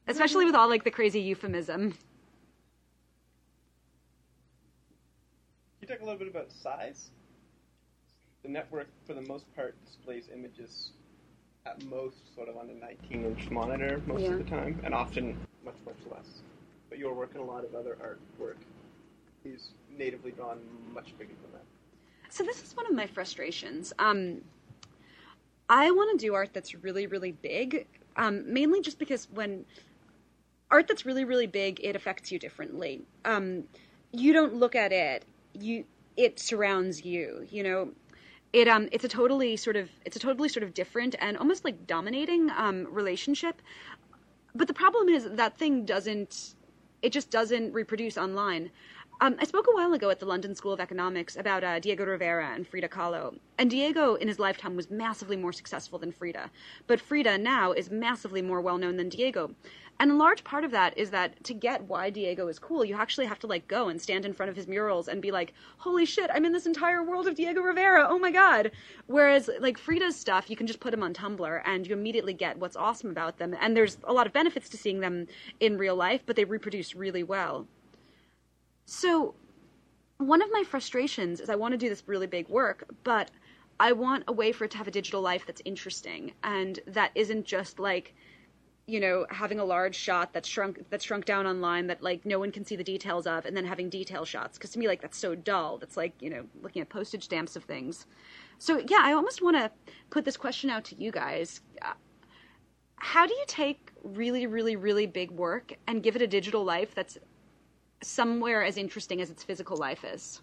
especially with all like the crazy euphemism. You talk a little bit about size? The network, for the most part, displays images at most sort of on a 19-inch monitor most Yeah. of the time, and often much much less. But your work and a lot of other artwork is natively drawn much bigger than that. So this is one of my frustrations. Um, I want to do art that's really, really big, um, mainly just because when art that's really, really big, it affects you differently. Um, you don't look at it; you it surrounds you. You know, it um, it's a totally sort of it's a totally sort of different and almost like dominating um, relationship. But the problem is that thing doesn't. It just doesn't reproduce online. Um, I spoke a while ago at the London School of Economics about uh, Diego Rivera and Frida Kahlo. And Diego, in his lifetime, was massively more successful than Frida. But Frida now is massively more well known than Diego. And a large part of that is that to get why Diego is cool, you actually have to like go and stand in front of his murals and be like, "Holy shit, I'm in this entire world of Diego Rivera! Oh my god!" Whereas like Frida's stuff, you can just put them on Tumblr and you immediately get what's awesome about them. And there's a lot of benefits to seeing them in real life, but they reproduce really well. So, one of my frustrations is I want to do this really big work, but I want a way for it to have a digital life that's interesting and that isn't just like, you know, having a large shot that's shrunk that's shrunk down online that like no one can see the details of, and then having detail shots. Because to me, like that's so dull. That's like you know looking at postage stamps of things. So yeah, I almost want to put this question out to you guys. How do you take really, really, really big work and give it a digital life that's somewhere as interesting as its physical life is.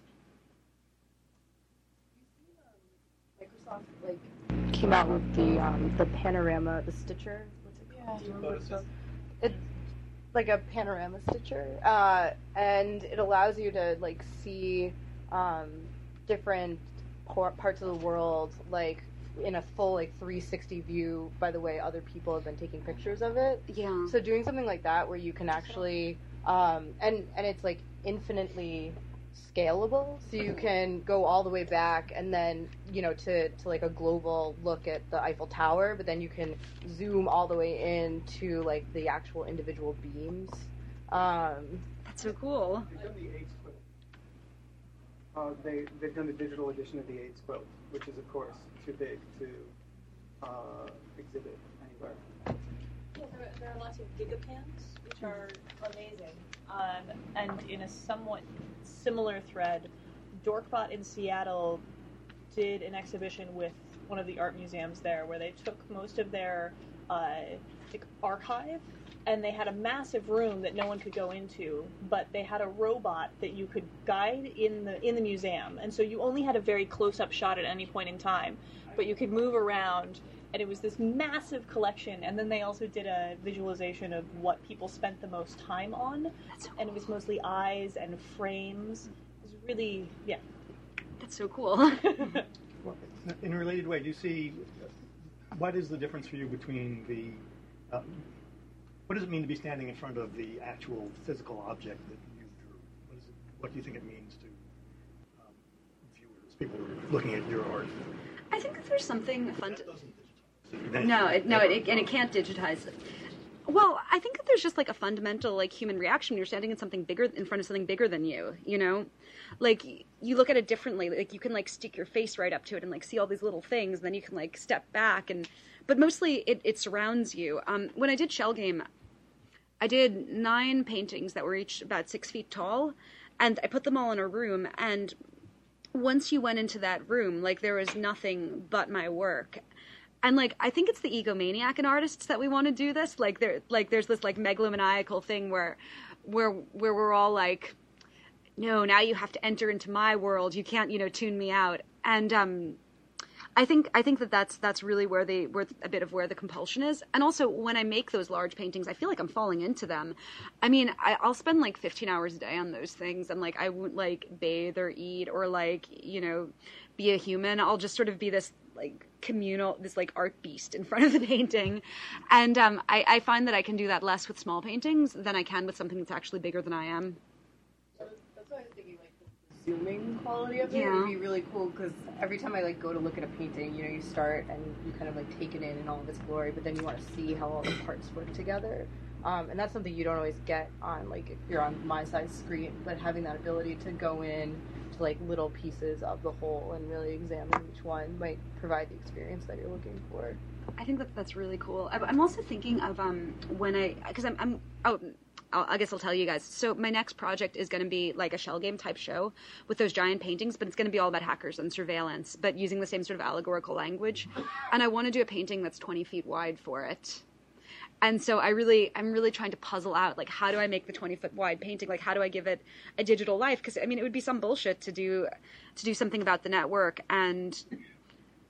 Microsoft like came out with the um, the panorama, the Stitcher. What's it called? Do you remember what it's? It's like a panorama Stitcher, uh, and it allows you to like see um, different por- parts of the world, like in a full like 360 view. By the way, other people have been taking pictures of it. Yeah. So doing something like that, where you can actually, um, and and it's like infinitely scalable so you can go all the way back and then you know to, to like a global look at the eiffel tower but then you can zoom all the way in to like the actual individual beams um, That's so cool. They've done the AIDS quilt. Uh, they, they've done the digital edition of the AIDS quilt, which is, of course, too big to uh, exhibit anywhere. Yeah, there, there are lots of gigapans, which are amazing. Um, and in a somewhat similar thread, Dorkbot in Seattle did an exhibition with one of the art museums there, where they took most of their uh, like archive, and they had a massive room that no one could go into, but they had a robot that you could guide in the in the museum, and so you only had a very close up shot at any point in time, but you could move around. And it was this massive collection, and then they also did a visualization of what people spent the most time on, so and it was mostly eyes and frames. It was really, yeah, That's so cool. Well, In a related way, do you see what is the difference for you between the um, what does it mean to be standing in front of the actual physical object that you drew? What, is it, what do you think it means to um, viewers, people who are looking at your art? I think that there's something fun. To, That- no, it, no, it, and it can't digitize it. Well, I think that there's just like a fundamental like human reaction when you're standing in something bigger in front of something bigger than you. You know, like you look at it differently. Like you can like stick your face right up to it and like see all these little things, and then you can like step back and. But mostly, it, it surrounds you. Um, when I did Shell Game, I did nine paintings that were each about six feet tall, and I put them all in a room. And once you went into that room, like there was nothing but my work. And like I think it's the egomaniac in artists that we want to do this. Like there, like there's this like megalomaniacal thing where, where where we're all like, no, now you have to enter into my world. You can't, you know, tune me out. And um, I think I think that that's that's really where the where a bit of where the compulsion is. And also when I make those large paintings, I feel like I'm falling into them. I mean, I, I'll spend like 15 hours a day on those things, and like I won't like bathe or eat or like you know be a human. I'll just sort of be this like communal this like art beast in front of the painting and um, I, I find that i can do that less with small paintings than i can with something that's actually bigger than i am That's why I was thinking like the zooming quality of it Yeah. would be really cool because every time I like go to look at a painting, you know, you start and you kind of like take it in in all of its glory, but then you want to see how all the parts work together. Um, and that's something you don't always get on like if you're on my size screen, but having that ability to go in like little pieces of the whole and really examine each one might provide the experience that you're looking for. I think that that's really cool. I'm also thinking of um when I because I'm I'm oh I guess I'll tell you guys. So my next project is going to be like a shell game type show with those giant paintings, but it's going to be all about hackers and surveillance, but using the same sort of allegorical language. And I want to do a painting that's 20 feet wide for it. And so I really, I'm really trying to puzzle out like how do I make the 20 foot wide painting? Like how do I give it a digital life? Because I mean, it would be some bullshit to do to do something about the network and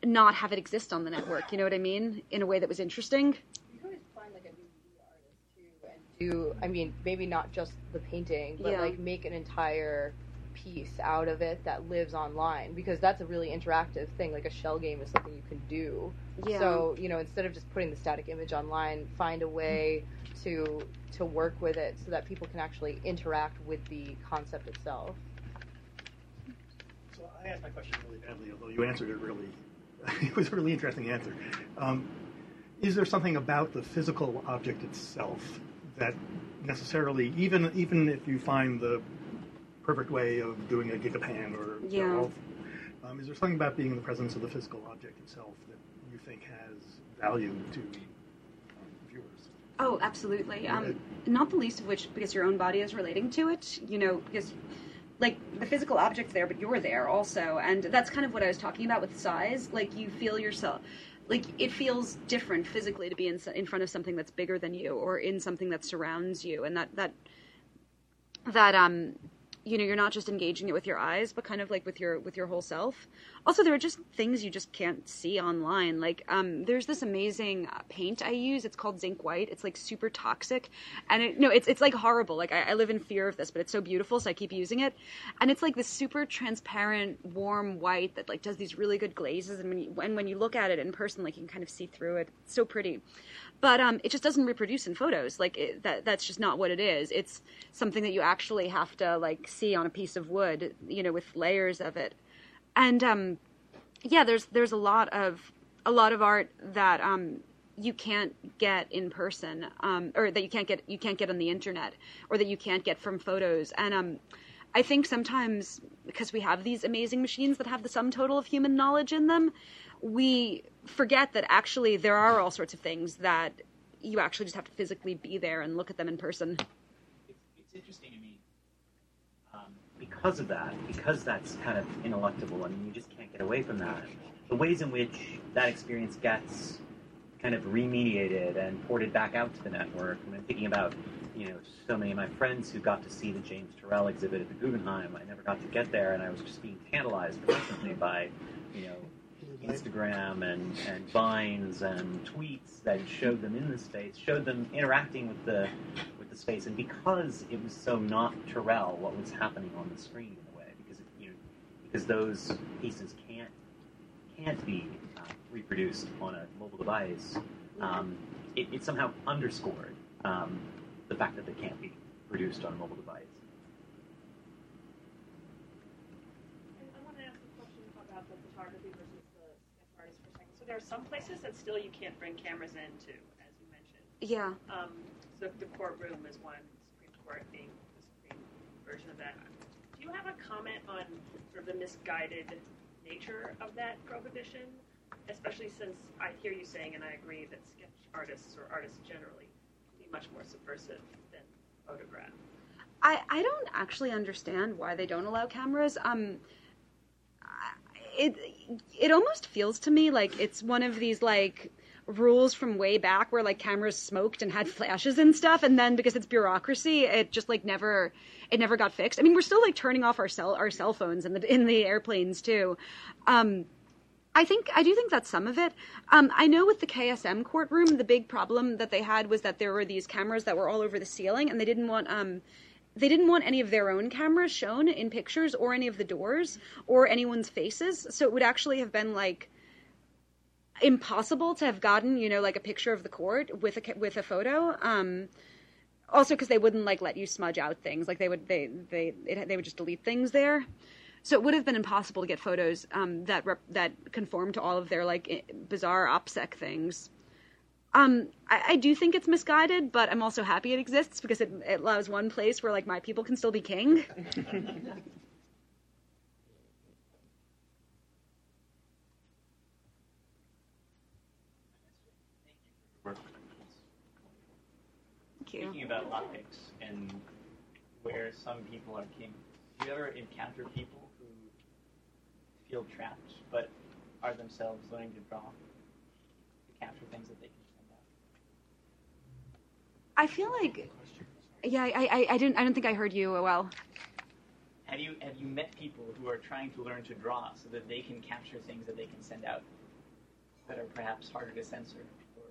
not have it exist on the network. You know what I mean? In a way that was interesting. You always find like a DVD artist too and do I mean maybe not just the painting, but Yeah. like make an entire piece out of it that lives online because that's a really interactive thing. Like a shell game is something you can do. Yeah. So you know instead of just putting the static image online, find a way to to work with it so that people can actually interact with the concept itself. So I asked my question really badly, although you answered it really. it was a really interesting answer. Um, is there something about the physical object itself that necessarily, even even if you find the perfect way of doing a gigapan or Yeah. or- um, is there something about being in the presence of the physical object itself that you think has value to um, viewers? Oh, absolutely. Um, not the least of which because your own body is relating to it. You know, because like the physical object's there, but you're there also, and that's kind of what I was talking about with size. Like you feel yourself. Like it feels different physically to be in in front of something that's bigger than you, or in something that surrounds you, and that that that um you know you're not just engaging it with your eyes but kind of like with your with your whole self. Also there are just things you just can't see online. Like um there's this amazing uh, paint i use. It's called zinc white. It's like super toxic. And it no it's it's like horrible. Like I, I live in fear of this but it's so beautiful so i keep using it. And it's like this super transparent warm white that like does these really good glazes. And when you when you look at it in person like you can kind of see through it. It's so pretty but um, it just doesn't reproduce in photos. Like it, that, that's just not what it is. It's something that you actually have to like see on a piece of wood, you know, with layers of it. And um, yeah, there's there's a lot of a lot of art that um, you can't get in person, um, or that you can't get you can't get on the internet, or that you can't get from photos. And um, I think sometimes because we have these amazing machines that have the sum total of human knowledge in them, we forget that actually there are all sorts of things that you actually just have to physically be there and look at them in person. It's, it's interesting to me. um, because of that, because that's kind of ineluctable, I mean, you just can't get away from that. The ways in which that experience gets kind of remediated and ported back out to the network. I mean, thinking about, you know, so many of my friends who got to see the James Turrell exhibit at the Guggenheim. I never got to get there, and I was just being tantalized constantly by, you know, Instagram and, and vines and tweets that showed them in the space, showed them interacting with the with the space, and because it was so not Turrell, what was happening on the screen in a way, because it, you know, because those pieces can't can't be uh, reproduced on a mobile device, um, it, it somehow underscored um, the fact that they can't be produced on a mobile device. And I want to ask a question about the photography versus the sketch artist for a second. So there are some places that still you can't bring cameras into, as you mentioned. Yeah. Um, so the courtroom is one, Supreme Court being the Supreme version of that. Do you have a comment on sort of the misguided nature of that prohibition? Especially since I hear you saying, and I agree, that sketch artists or artists generally can be much more subversive than photograph. I, I don't actually understand why they don't allow cameras. Um, it it almost feels to me like it's one of these like rules from way back where like cameras smoked and had flashes and stuff, and then because it's bureaucracy, it just like never it never got fixed. I mean, we're still like turning off our cell our cell phones in the in the airplanes too. Um, I think I do think that's some of it. Um, I know with the KSM courtroom, the big problem that they had was that there were these cameras that were all over the ceiling, and they didn't want um, they didn't want any of their own cameras shown in pictures or any of the doors or anyone's faces. So it would actually have been like impossible to have gotten, you know, like a picture of the court with a with a photo. Um, also, because they wouldn't like let you smudge out things, like they would they they it, they would just delete things there. So it would have been impossible to get photos um, that rep- that conform to all of their like bizarre OPSEC things. Um, I, I, do think it's misguided, but I'm also happy it exists because it, it allows one place where like my people can still be king. Thank you. Thinking about optics and where some people are kings, do you ever encounter people who feel trapped but are themselves learning to draw to capture things that they can I feel like, yeah, I, I, I didn't, I don't think I heard you well. Have you have you met people who are trying to learn to draw so that they can capture things that they can send out that are perhaps harder to censor or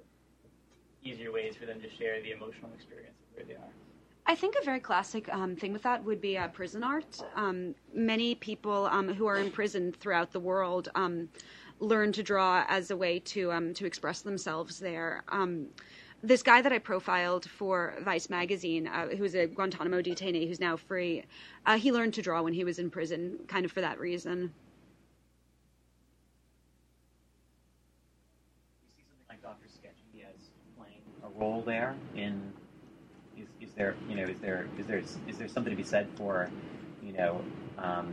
easier ways for them to share the emotional experience of where they are? I think a very classic um, thing with that would be uh, prison art. Um, many people um, who are imprisoned throughout the world um, learn to draw as a way to um, to express themselves there. This guy that I profiled for Vice magazine, uh, who's a Guantanamo detainee who's now free, uh, he learned to draw when he was in prison, kind of for that reason. You see something like Dr. Sketchy's playing a role there in is, is there you know is there is there is there something to be said for you know um,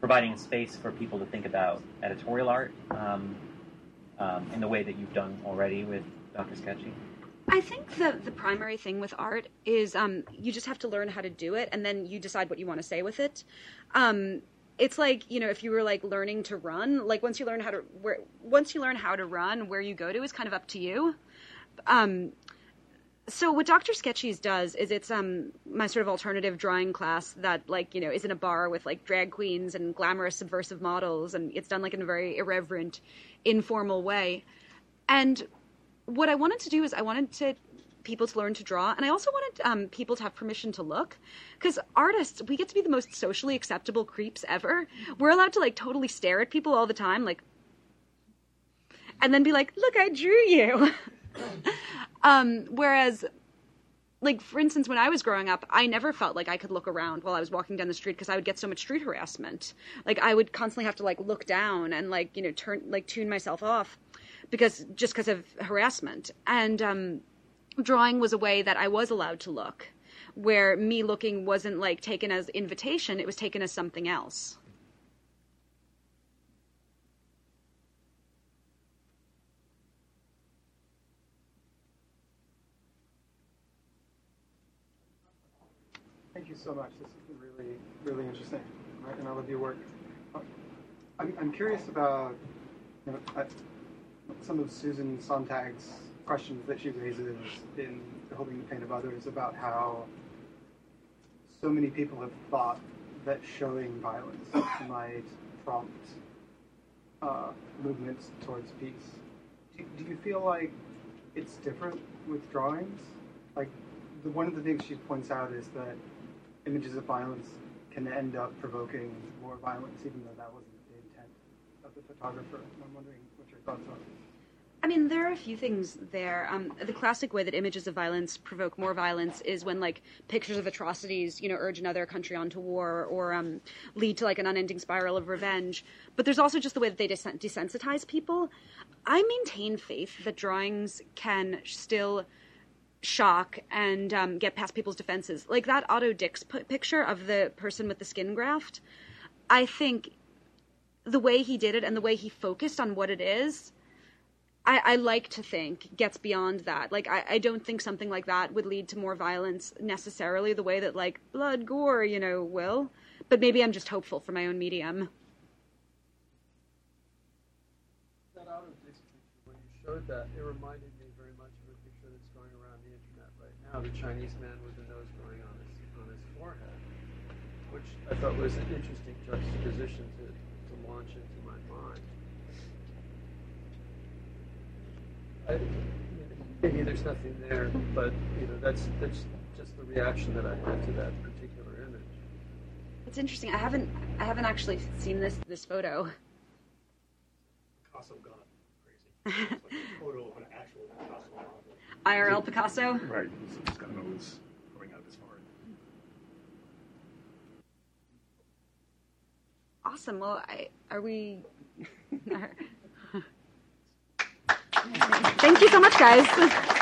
providing space for people to think about editorial art um, um, in the way that you've done already with Dr. Sketchy? I think the the primary thing with art is um, you just have to learn how to do it, and then you decide what you want to say with it. Um, it's like you know if you were like learning to run, like once you learn how to where once you learn how to run, where you go to is kind of up to you. Um, so what Dr. Sketchy's does is it's um my sort of alternative drawing class that like you know is in a bar with like drag queens and glamorous subversive models, and it's done like in a very irreverent, informal way, and what I wanted to do is I wanted to people to learn to draw, and I also wanted um, people to have permission to look, because artists we get to be the most socially acceptable creeps ever. We're allowed to like totally stare at people all the time, like, and then be like, "Look, I drew you." um, whereas like for instance when i was growing up i never felt like i could look around while i was walking down the street because i would get so much street harassment like i would constantly have to like look down and like you know turn like tune myself off because just because of harassment and um, drawing was a way that i was allowed to look where me looking wasn't like taken as invitation it was taken as something else Thank you so much. This has been really, really interesting, right? and I love your work. I'm, I'm curious about you know, I, some of Susan Sontag's questions that she raises in Regarding the Pain of Others about how so many people have thought that showing violence might prompt uh, movements towards peace. Do, do you feel like it's different with drawings? Like, the, one of the things she points out is that images of violence can end up provoking more violence, even though that wasn't of the photographer. I'm wondering what your thoughts are. I mean, there are a few things there. Um, the classic way that images of violence provoke more violence is when, like, pictures of atrocities, you know, urge another country onto war or um, lead to like an unending spiral of revenge. But there's also just the way that they des- desensitize people. I maintain faith that drawings can still shock and um, get past people's defenses. Like that Otto Dix p- picture of the person with the skin graft. I think the way he did it and the way he focused on what it is I, I, like to think gets beyond that. Like I, I, don't think something like that would lead to more violence necessarily the way that like blood gore, you know, will. But maybe I'm just hopeful for my own medium. That out of when you showed that, it reminded me very much of a picture that's going around the internet right now, the Chinese man with the nose going on his on his forehead, which I thought was an interesting juxtaposition to launch into my mind. I, maybe there's nothing there, but you know that's that's just the reaction that I had to that particular image. It's interesting. I haven't I haven't actually seen this this photo. Picasso gone crazy. Like photo of an actual Picasso. IRL Picasso. Right. He's, he's got a nose going out of his forehead. Awesome. Well, I, are we? Thank you so much, guys.